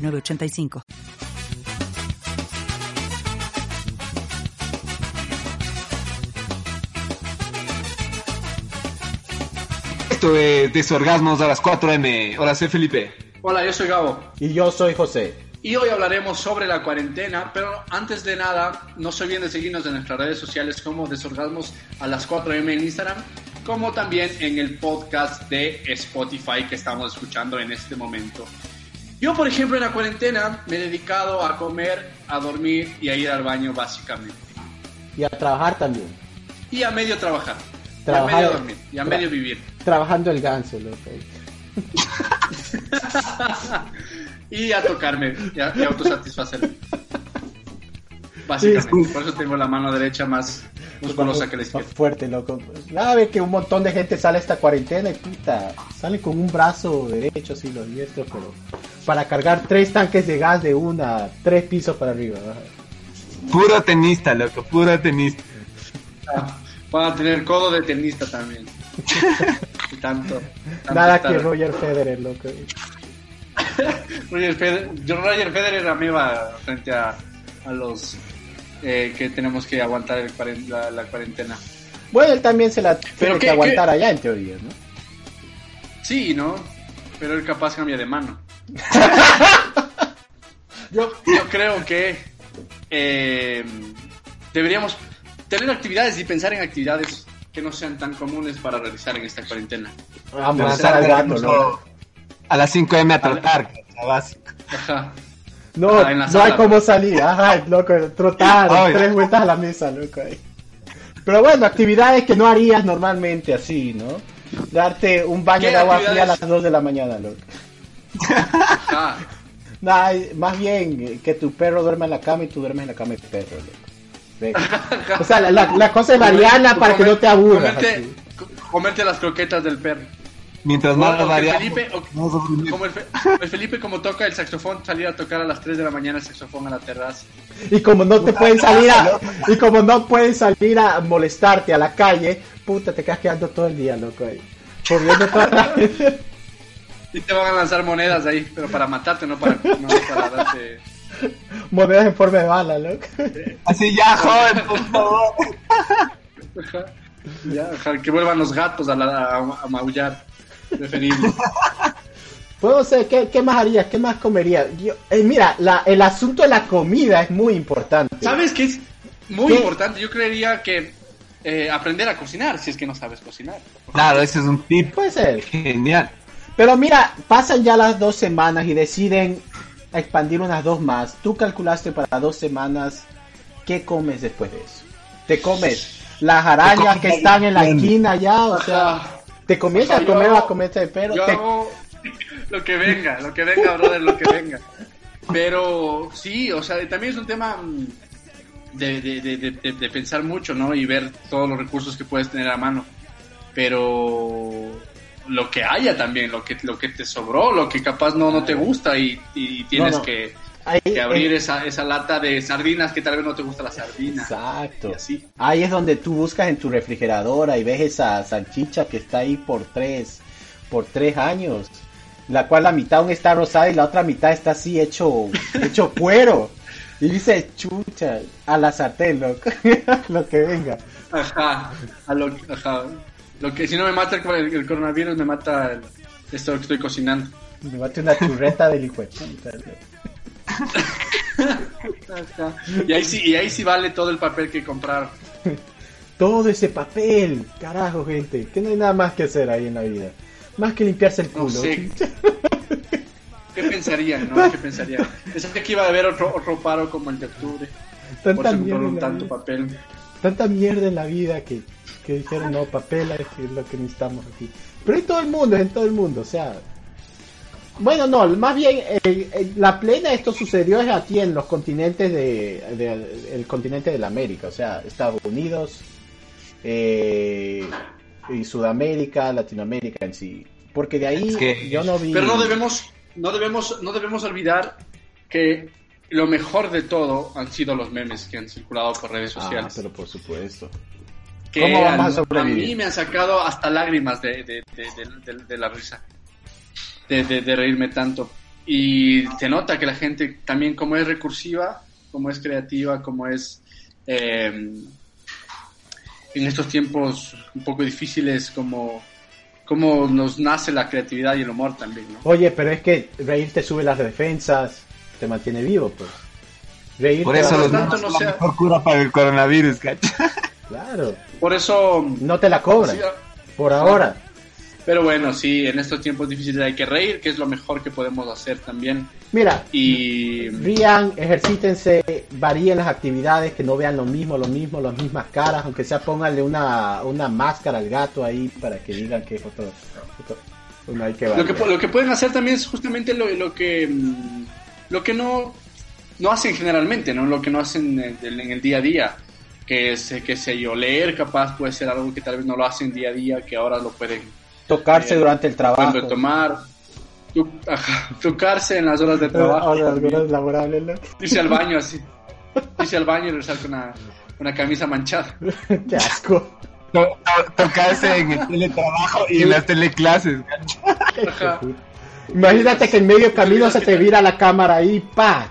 985. Esto es Desorgasmos a las 4M. Hola, soy Felipe. Hola, yo soy Gabo. Y yo soy José. Y hoy hablaremos sobre la cuarentena, pero antes de nada, no se olviden de seguirnos en nuestras redes sociales como Desorgasmos a las 4M en Instagram, como también en el podcast de Spotify que estamos escuchando en este momento. Yo, por ejemplo, en la cuarentena me he dedicado a comer, a dormir y a ir al baño básicamente. Y a trabajar también. Y a medio trabajar. Trabajar, y a medio dormir. Y a medio vivir. Trabajando el ganso, loco. y a tocarme y a, y autosatisfacerme. Básicamente. Por eso tengo la mano derecha más musculosa que la izquierda. Más fuerte, loco. Nada, ve que un montón de gente sale esta cuarentena y puta, sale con un brazo derecho, así los diestros, pero para cargar tres tanques de gas de una, tres pisos para arriba. Puro tenista, loco, puro tenista. Ah, van a tener codo de tenista también. tanto, tanto, Nada estar- que Roger Federer, loco. Roger Federer, Roger Federer a mí va frente a, a los eh, que tenemos que aguantar el cuaren- la, la cuarentena. Bueno, él también se la tiene Pero que aguantar allá en teoría, ¿no? Sí, ¿no? Pero él capaz cambia de mano. yo, yo creo que eh, deberíamos tener actividades y pensar en actividades que no sean tan comunes para realizar en esta cuarentena. Vamos a lanzar al gato, ¿no? A las 5M a trotar, cacha, básico. Ajá. No, Ah, no sala. hay cómo salir, ajá, loco, trotar, Ay. tres vueltas a la mesa, loco. ahí. Pero bueno, actividades que no harías normalmente así, ¿no? Darte un baño ¿Qué de agua fría a las 2 de la mañana, loco. Nah, más bien que tu perro duerma en la cama y tú duermes en la cama de tu perro, loco. O sea, la, la, la cosa es variarla para que no te aburras. Comerte, las croquetas del perro. Mientras más o que variamos, Felipe, o- más sufrimiento. como el, Fe- el Felipe como toca el saxofón, salir a tocar a las 3 de la mañana el saxofón a la terraza. Y como no te pueden salir a, y como no pueden salir a molestarte a la calle, puta, te quedas quedando todo el día, loco, ahí. Corriendo toda Y te van a lanzar monedas ahí, pero para matarte, no para, no para darte... monedas en forma de bala, loco. Así ya, joven, por favor. Ya, que vuelvan los gatos a, la- a, a maullar. Preferible. Pues no sé, ¿qué, qué más harías? ¿Qué más comerías? Yo- eh, mira, la, el asunto de la comida es muy importante. ¿Sabes qué es muy ¿Qué? importante? Yo creería que eh, aprender a cocinar, si es que no sabes cocinar. Claro, ese es un tip Puede ser. genial. Pero mira, pasan ya las dos semanas y deciden expandir unas dos más. Tú calculaste para dos semanas, ¿qué comes después de eso? ¿Te comes las arañas que están en la esquina ya? O sea, Ajá. ¿te comienzas a comer a comerte de perro? Yo Te- hago lo que venga, lo que venga, brother, lo que venga. Pero sí, o sea, también es un tema mm, de, de- de- de- de- de pensar mucho, ¿no? Y ver todos los recursos que puedes tener a mano. Pero lo que haya también, lo que, lo que te sobró, lo que capaz no, no te gusta y, y tienes No, no. Que, Ahí- que abrir eh, esa, esa lata de sardinas que tal vez no te gusta la sardina. Exacto. Así. Ahí es donde tú buscas en tu refrigeradora y ves esa salchicha que está ahí por tres, por tres años, la cual la mitad aún está rosada y la otra mitad está así hecho, hecho cuero. Y dice, chucha, a la sartén, loco, lo que venga. Ajá, a lo, ajá. Lo que si no me mata el, coronavirus, me mata el- esto que estoy cocinando. Me bate una churreta del hijo. Y ahí sí, y ahí sí vale todo el papel que comprar. Todo ese papel, carajo, gente, que no hay nada más que hacer ahí en la vida. Más que limpiarse el No culo. sé. ¿Qué pensarían, no? ¿Qué pensarían? Pensé que iba a haber otro, otro paro como el de octubre. Por Tanta eso mierda, compraron tanto vida. papel. tanta mierda en la vida que, que dijeron no, papel es lo que necesitamos aquí. Pero en todo el mundo, es en todo el mundo, o sea, Bueno, no, más bien eh, eh, la plena esto sucedió es aquí en los continentes de, de- el continente de la América, o sea, Estados Unidos eh, y Sudamérica, Latinoamérica en sí, porque de ahí Es que- yo no vi. Pero no debemos, no debemos, no debemos olvidar que lo mejor de todo han sido los memes que han circulado por redes Ah, sociales. pero por supuesto. Que ¿Cómo vamos a sobrevivir? mí me han sacado hasta lágrimas de, de- de- de- de- de la risa, de, de- de reírme tanto. Y se nota que la gente también como es recursiva, como es creativa, como es eh, en estos tiempos un poco difíciles, como, como nos nace la creatividad y el humor también, ¿no? Oye, pero es que reír te sube las defensas, te mantiene vivo, pues. Reír Por eso los tanto no la sea- mejor cura para el coronavirus, cacha. Claro, Por eso... no te la cobran, sí, por ahora. pero bueno, sí, en estos tiempos difíciles hay que reír, que es lo mejor que podemos hacer también. Mira, Y rían, ejercítense, varíen las actividades, que no vean lo mismo, lo mismo, las mismas caras, aunque sea pónganle una, una máscara al gato ahí para que digan que es otro... otro- bueno, hay que lo que, lo que pueden hacer también es justamente lo, lo que mm, lo que no, no hacen generalmente, ¿no? Lo que no hacen en el, en el día a día. Que es, que sé yo, leer capaz puede ser algo que tal vez no lo hacen día a día, que ahora lo pueden, Tocarse eh, durante el trabajo. pueden retomar. Tu- ajá, tocarse en las horas de trabajo. Ahora, también. algunas laborales, ¿no? Irse al baño así. Irse al baño y regresar con una, una camisa manchada. Qué asco. To- to- Tocarse en el teletrabajo y en las teleclases. Ajá. Imagínate que en medio camino se te vira la cámara ahí, pa.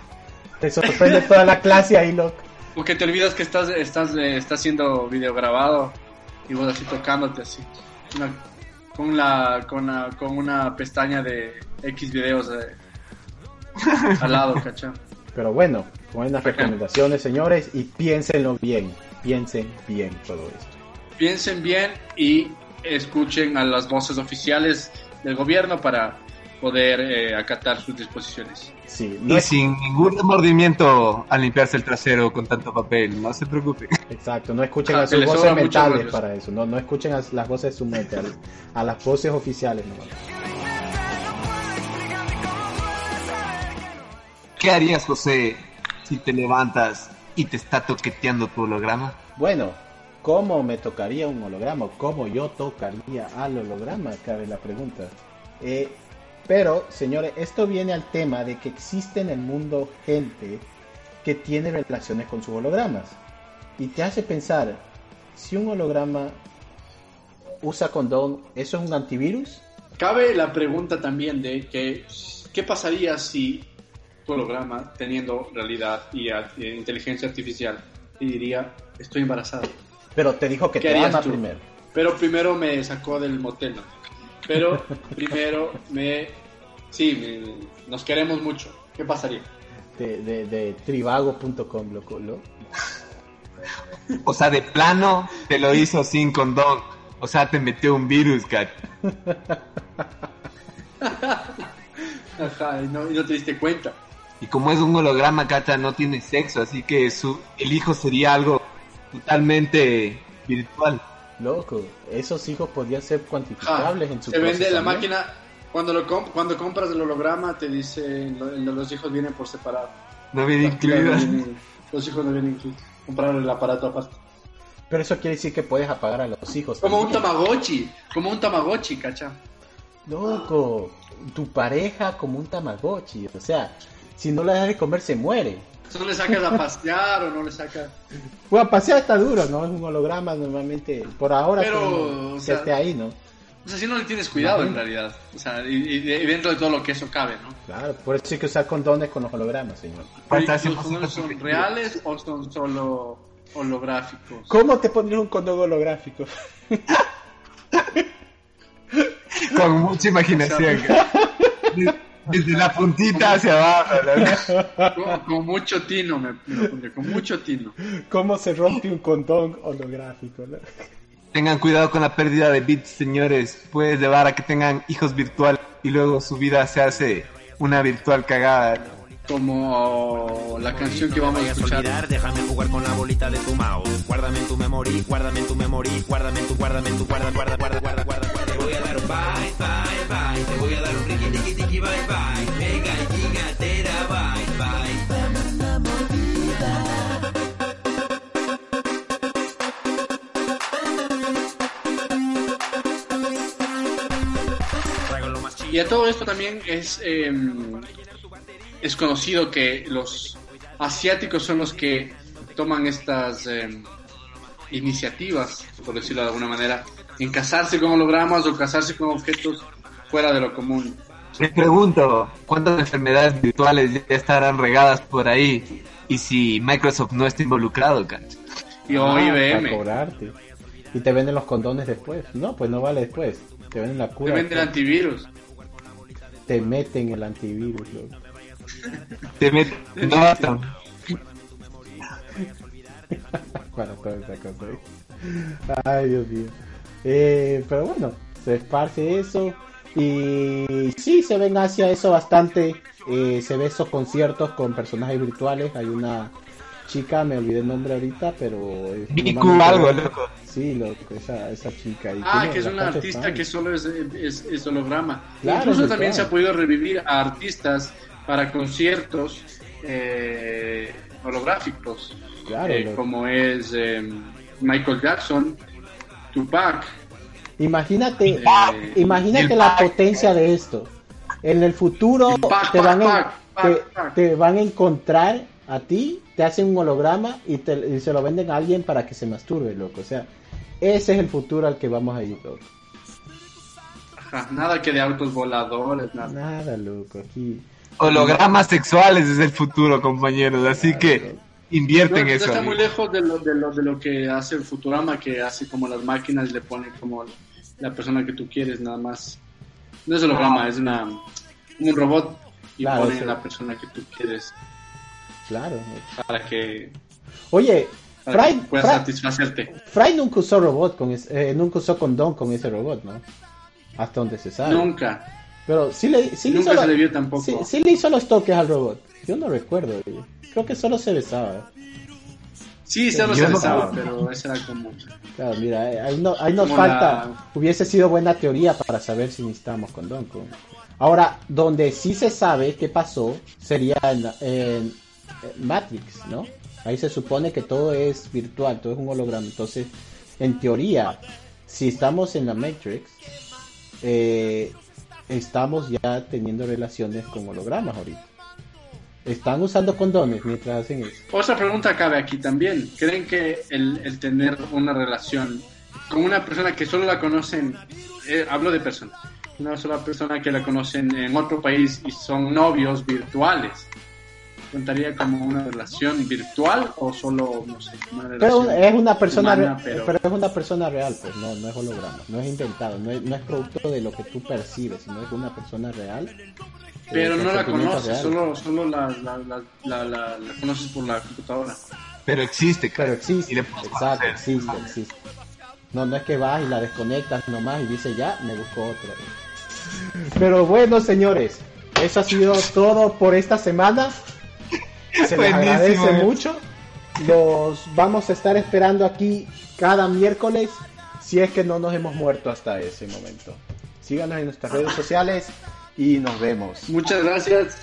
Te sorprende toda la clase ahí, loco. O que te olvidas que estás, estás, eh, estás siendo videograbado y vos así tocándote así. Una- con, la, con, la- con una pestaña de X videos eh, al lado, ¿cachai? Pero bueno, buenas recomendaciones, señores, y piénsenlo bien. Piensen bien todo esto. Piensen bien y escuchen a las voces oficiales del gobierno para poder eh, acatar sus disposiciones. Sí, no Y es sin ningún remordimiento al limpiarse el trasero con tanto papel, no se preocupe. exacto, no escuchen Ah, a sus voces mentales para eso, no, no escuchen a las voces de su mente, a, a las voces oficiales. ¿Qué harías, José, si te levantas y te está toqueteando tu holograma? Bueno, ¿cómo me tocaría un holograma? ¿Cómo yo tocaría al holograma? Cabe la pregunta. Eh, pero, señores, esto viene al tema de que existe en el mundo gente que tiene relaciones con sus hologramas. Y te hace pensar, si un holograma usa condón, ¿eso es un antivirus? Cabe la pregunta también de que, ¿qué pasaría si tu holograma, teniendo realidad y a- e inteligencia artificial, te diría, estoy embarazada? Pero te dijo que ¿Qué te ama tú? primero. Pero primero me sacó del motel, ¿no? Pero primero me... Sí, me- nos queremos mucho. ¿Qué pasaría? De, de, de trivago.com, loco, ¿lo? O sea, de plano te lo hizo sin condón. O sea, te metió un virus, cacha. Ajá, y no, y no te diste cuenta. Y como es un holograma, cacha, no tiene sexo, así que su, el hijo sería algo totalmente virtual. Loco, esos hijos podían ser Ah, cuantificables en su te vende la máquina, cuando, lo comp- cuando compras el holograma te dice, lo- lo- los hijos vienen por separado. No viene incluida. los hijos no vienen incluidos. Comprar el aparato aparte. Pero eso quiere decir que puedes apagar a los hijos. Como un tamagotchi, como un tamagotchi, cacha. Loco, tu pareja como un tamagotchi. O sea, si no le das de comer se muere. No le sacas a pasear o no le sacas... Bueno, pasear está duro, ¿no? Es un holograma normalmente. Por ahora Pero, que, o que sea- esté ahí, ¿no? O sea, si no le tienes cuidado en realidad. O sea, y, dentro de todo lo que eso cabe, ¿no? Claro, por eso hay que usar condones con los hologramas, señor. ¿Los 100% condones son reales o son solo holográficos? ¿Cómo te pondrías un condón holográfico? Con mucha imaginación. cacha. Desde la puntita hacia abajo. Con, con mucho tino, me, me con mucho tino. ¿Cómo se rompe un condón holográfico? no? Tengan cuidado con la pérdida de bits, señores. Puede llevar a que tengan hijos virtual y luego su vida se hace una virtual cagada. Como la canción que vamos a escuchar. olvidar, déjame jugar con la bolita de tu mouse. Guárdame en tu memory, guárdame en tu memory, guárdame en tu, guárdame en tu, guarda, guarda, guarda, guarda, guarda, guarda. Te voy a dar un bye, bye, bye. Te voy a dar un riqui, tiqui, tiqui, bye, bye. Mega gigatera, bye, bye. Chido. Y a todo esto también es, eh, es conocido que los asiáticos son los que toman estas eh, iniciativas, por decirlo de alguna manera, en casarse con hologramas o casarse con objetos fuera de lo común. Me pregunto, ¿cuántas enfermedades virtuales ya estarán regadas por ahí? Y si Microsoft no está involucrado, cacho. Y o Ah, Para IBM, cobrarte. Y te venden los condones después. No, pues no vale después. Te venden la te cura. venden antivirus. Te meten el antivirus. loco. Te met- no, Para toda esa cosa. ¿eh? Ay, Dios mío. Eh, pero bueno, se esparce eso. Y sí, se ven hacia eso bastante. Eh, se ve esos conciertos con personajes virtuales. Hay una chica, me olvidé el nombre ahorita, pero... es Miku algo, loco. Sí, loco, esa, esa chica. y Ah, tiene que es una artista fans. que solo es, es, es holograma. Claro, Incluso también se ha podido revivir a artistas para conciertos eh, holográficos, Claro, eh, como es eh, Michael Jackson, Tupac. Imagínate, Eh, imagínate el la pack. potencia de esto. En el futuro El pack, te van, te, van a encontrar a ti, te hacen un holograma y, te, y se lo venden a alguien para que se masturbe, loco. O sea, ese es el futuro al que vamos a ir, loco. Ajá, nada que de autos voladores, nada. Nada, loco. Aquí. Hologramas sexuales es el futuro, compañeros. Así que invierten no eso. está muy lejos de lo, de, lo, de lo que hace el Futurama, que hace como las máquinas, le pone como la persona que tú quieres, nada más. No es holograma, es una, un robot y Claro, pone sí. la persona que tú quieres Claro. para que, Oye, para que Fry, satisfacerte. Fry nunca usó robot con ese- eh, nunca usó condón con ese robot, ¿no? Hasta donde se sabe. Nunca, Pero sí le, sí le nunca hizo se le vio tampoco. Sí, sí le hizo los toques al robot. Yo no recuerdo. Creo que solo se besaba. Sí, solo Yo se no- besaba, pero ese era como... Claro, mira, eh, ahí, no, ahí nos Como falta. la- Hubiese sido buena teoría para saber si necesitamos condón. Con... Ahora, donde sí se sabe qué pasó sería en, en- en Matrix, ¿no? Ahí se supone que todo es virtual, todo es un holograma. Entonces, en teoría, si estamos en la Matrix, eh, estamos ya teniendo relaciones con hologramas ahorita. Están usando condones mientras hacen eso. Otra pregunta cabe aquí también. ¿Creen que el, tener una relación con una persona que solo la conocen, eh, hablo de persona, una sola persona que la conocen en otro país y son novios virtuales, ¿contaría como una relación virtual o solo, no sé, una Pero relación es una persona humana, re- pero- pero... es una persona real, pues no, no es holograma, no es inventado, no es, no es producto de lo que tú percibes, sino es una persona real. eh, pero no la conoces, solo, solo la, la, la, la, la- la conoces por la computadora. Pero existe, Pero existe, exacto, existe, existe. No, no es que vas y la desconectas nomás y dices ya, me busco otra. Pero bueno, señores, eso ha sido todo por esta semana. Se les agradece eh. mucho. Los vamos a estar esperando aquí cada miércoles, si es que no nos hemos muerto hasta ese momento. Síganos en nuestras redes sociales y nos vemos. Muchas gracias.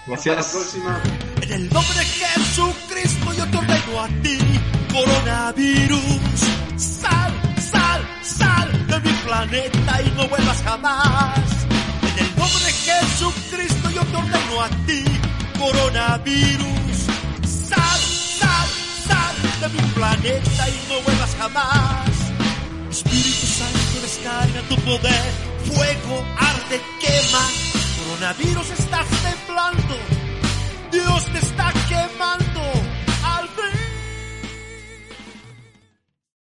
Hasta la Gracias. próxima. En el nombre de Jesucristo yo te ordeno a ti, coronavirus. Sal, sal, sal de mi planeta y no vuelvas jamás. En el nombre de Jesucristo yo te ordeno a ti, coronavirus. Sal, sal, sal de mi planeta y no vuelvas jamás. Espíritu Santo, descarga tu poder. Fuego, arde, quema. Coronavirus, estás temblando. Dios te está quemando.